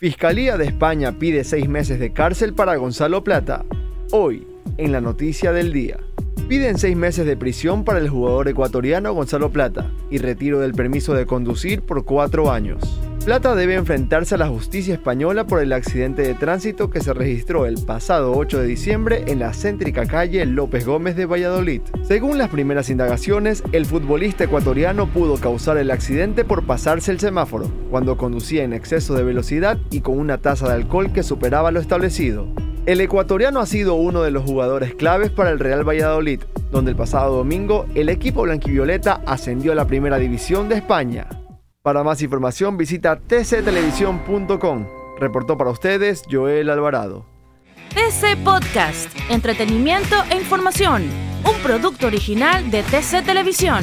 Fiscalía de España pide seis meses de cárcel para Gonzalo Plata. Hoy, en la noticia del día. Piden seis meses de prisión para el jugador ecuatoriano Gonzalo Plata y retiro del permiso de conducir por cuatro años. Plata debe enfrentarse a la justicia española por el accidente de tránsito que se registró el pasado 8 de diciembre en la céntrica calle López Gómez de Valladolid. Según las primeras indagaciones, el futbolista ecuatoriano pudo causar el accidente por pasarse el semáforo, cuando conducía en exceso de velocidad y con una tasa de alcohol que superaba lo establecido. El ecuatoriano ha sido uno de los jugadores claves para el Real Valladolid, donde el pasado domingo el equipo blanquivioleta ascendió a la primera división de España. Para más información visita tctelevisión.com. Reportó para ustedes Joel Alvarado. TC Podcast, entretenimiento e información, un producto original de TC Televisión.